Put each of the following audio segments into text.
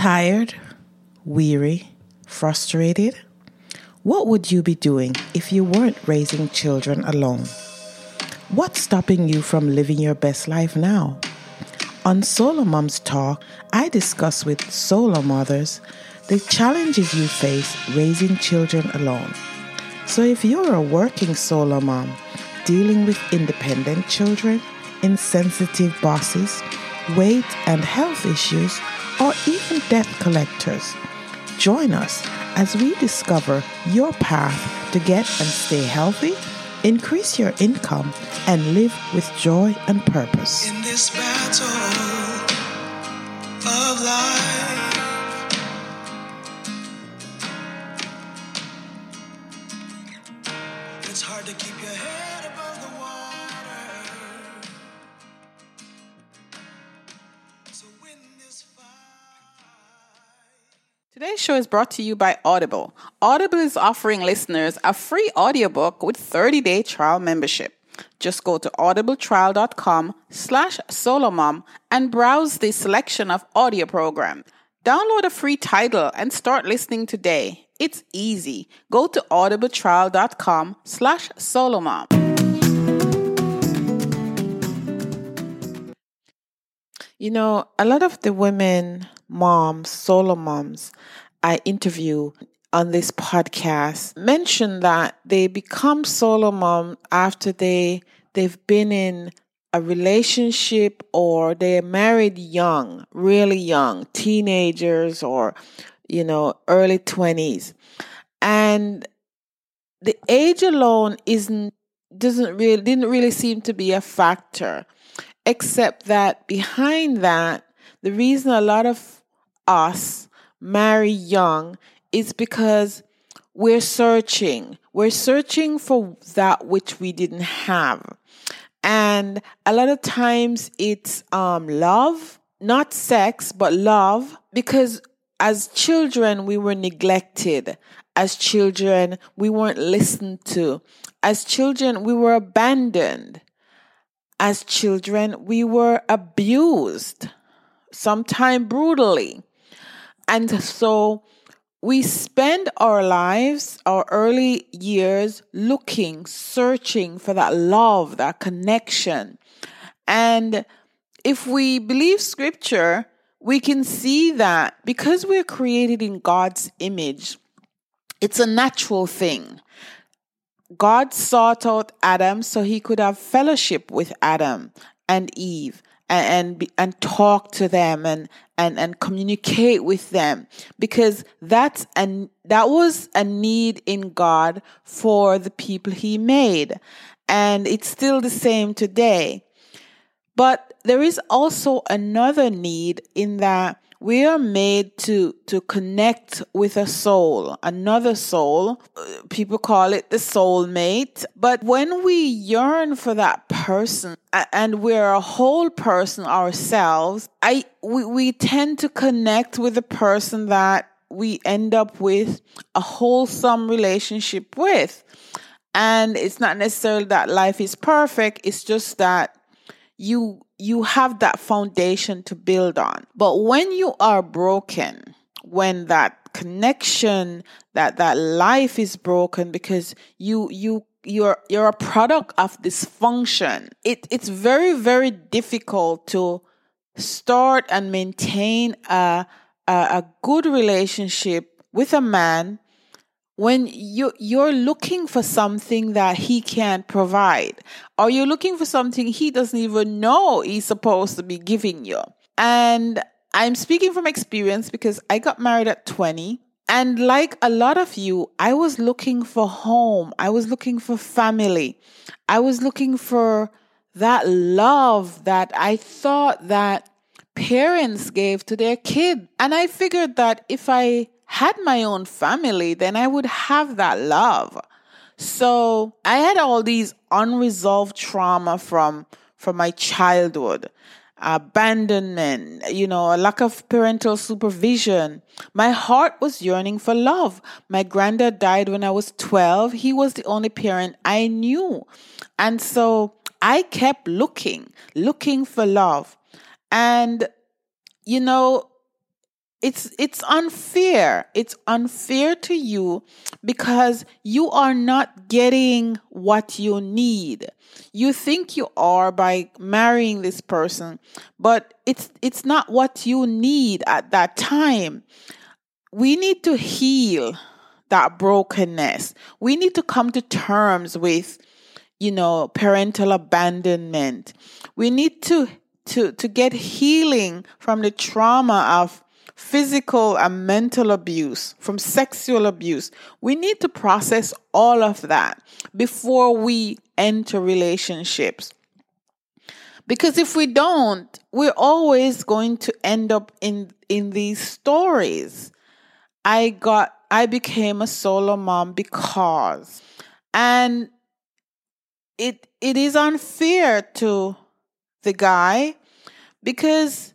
Tired, weary, frustrated? What would you be doing if you weren't raising children alone? What's stopping you from living your best life now? On Solo Moms Talk, I discuss with solo mothers the challenges you face raising children alone. So if you're a working solo mom dealing with independent children, insensitive bosses, weight and health issues, or even debt collectors, join us as we discover your path to get and stay healthy, increase your income, and live with joy and purpose. In this battle of life, it's hard to keep your head Today's show is brought to you by Audible. Audible is offering listeners a free audiobook with 30-day trial membership. Just go to audibletrial.com slash solomom and browse the selection of audio program. Download a free title and start listening today. It's easy. Go to audibletrial.com slash solomom. You know, a lot of the women, moms, solo moms I interview on this podcast mention that they become solo mom after they they've been in a relationship or they're married young, really young, teenagers or you know, early 20s. And the age alone isn't doesn't really didn't really seem to be a factor except that behind that the reason a lot of us marry young is because we're searching. We're searching for that which we didn't have. And a lot of times it's um love not sex but love because as children we were neglected. As children we weren't listened to. As children we were abandoned as children, we were abused, sometimes brutally. And so we spend our lives, our early years, looking, searching for that love, that connection. And if we believe scripture, we can see that because we're created in God's image, it's a natural thing. God sought out Adam so he could have fellowship with Adam and Eve and and, and talk to them and, and and communicate with them. Because that's and that was a need in God for the people he made. And it's still the same today. But there is also another need in that we are made to to connect with a soul another soul. People call it the soulmate. But when we yearn for that person and we're a whole person ourselves i we, we tend to connect with the person that we end up with a wholesome relationship with. And it's not necessarily that life is perfect. It's just that you you have that foundation to build on. But when you are broken, when that connection, that that life is broken because you you you're you're a product of dysfunction. It it's very very difficult to start and maintain a a, a good relationship with a man when you you're looking for something that he can't provide. Or you're looking for something he doesn't even know he's supposed to be giving you? And i'm speaking from experience because i got married at 20 and like a lot of you i was looking for home. I was looking for family. I was looking for that love that i thought that parents gave to their kid. And i figured that if i had my own family, then I would have that love. So I had all these unresolved trauma from from my childhood, abandonment, you know, a lack of parental supervision. My heart was yearning for love. My granddad died when I was 12. He was the only parent I knew. And so I kept looking, looking for love. And, you know, it's it's unfair. It's unfair to you because you are not getting what you need. You think you are by marrying this person but it's it's not what you need at that time. We need to heal that brokenness. We need to come to terms with you know parental abandonment. We need to to to get healing from the trauma of physical and mental abuse, from sexual abuse. We need to process all of that before we enter relationships. Because if we don't, we're always going to end up in in these stories. I got I became a solo mom because and it it is unfair to the guy because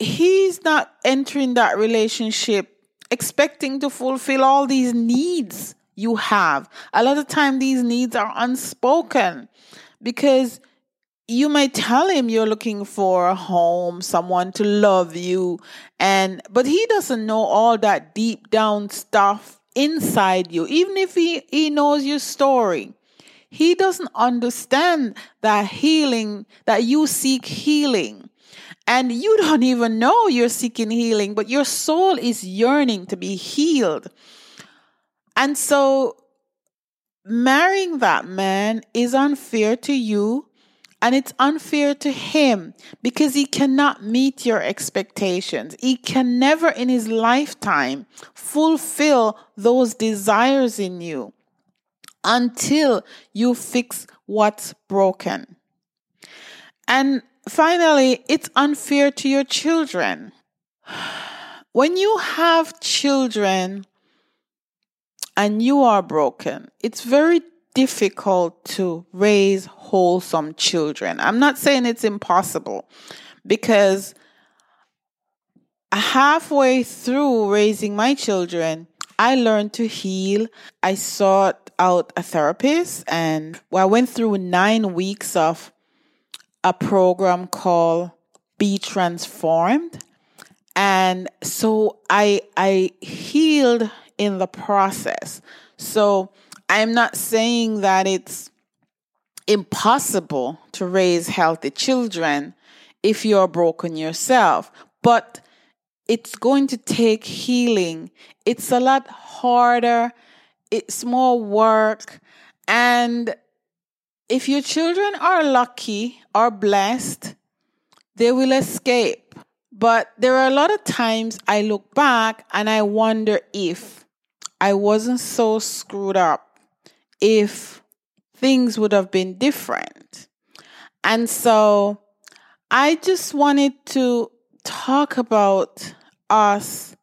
he's not entering that relationship expecting to fulfill all these needs you have. A lot of time these needs are unspoken because you might tell him you're looking for a home, someone to love you, and but he doesn't know all that deep down stuff inside you. Even if he, he knows your story, he doesn't understand that healing, that you seek healing. And you don't even know you're seeking healing, but your soul is yearning to be healed. And so marrying that man is unfair to you and it's unfair to him because he cannot meet your expectations. He can never in his lifetime fulfill those desires in you until you fix what's broken. And finally, it's unfair to your children. When you have children and you are broken, it's very difficult to raise wholesome children. I'm not saying it's impossible because halfway through raising my children, I learned to heal. I sought out a therapist and I went through nine weeks of a program called Be Transformed. And so I I healed in the process. So I'm not saying that it's impossible to raise healthy children if you're broken yourself, but it's going to take healing. It's a lot harder, it's more work, and if your children are lucky or blessed, they will escape. But there are a lot of times I look back and I wonder if I wasn't so screwed up, if things would have been different. And so I just wanted to talk about us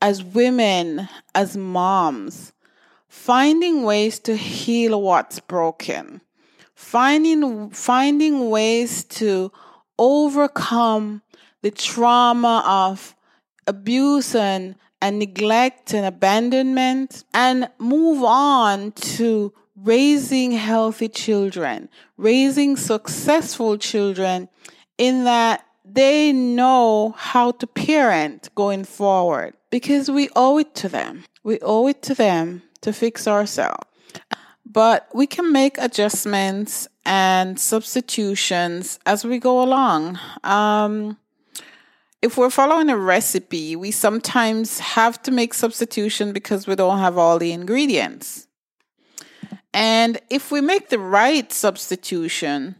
as women, as moms, finding ways to heal what's broken finding finding ways to overcome the trauma of abuse and, and neglect and abandonment and move on to raising healthy children, raising successful children in that they know how to parent going forward because we owe it to them. We owe it to them to fix ourselves but we can make adjustments and substitutions as we go along. Um, if we're following a recipe, we sometimes have to make substitution because we don't have all the ingredients. And if we make the right substitution,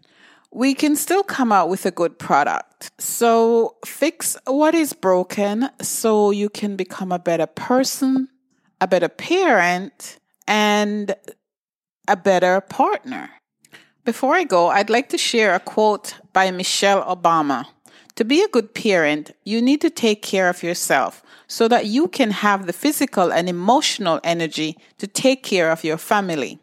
we can still come out with a good product. So fix what is broken so you can become a better person, a better parent, and a better partner. Before I go, I'd like to share a quote by Michelle Obama. To be a good parent, you need to take care of yourself so that you can have the physical and emotional energy to take care of your family.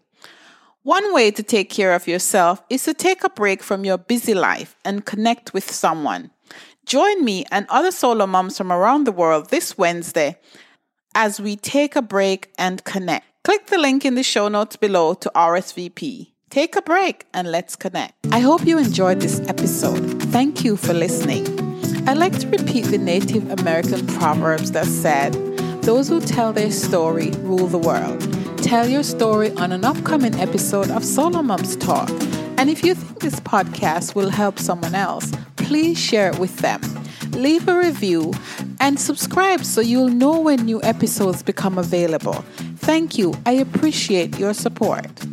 One way to take care of yourself is to take a break from your busy life and connect with someone. Join me and other solo moms from around the world this Wednesday as we take a break and connect. Click the link in the show notes below to RSVP. Take a break and let's connect. I hope you enjoyed this episode. Thank you for listening. I like to repeat the Native American proverbs that said, Those who tell their story rule the world. Tell your story on an upcoming episode of Solo Moms Talk. And if you think this podcast will help someone else, please share it with them. Leave a review and subscribe so you'll know when new episodes become available. Thank you. I appreciate your support.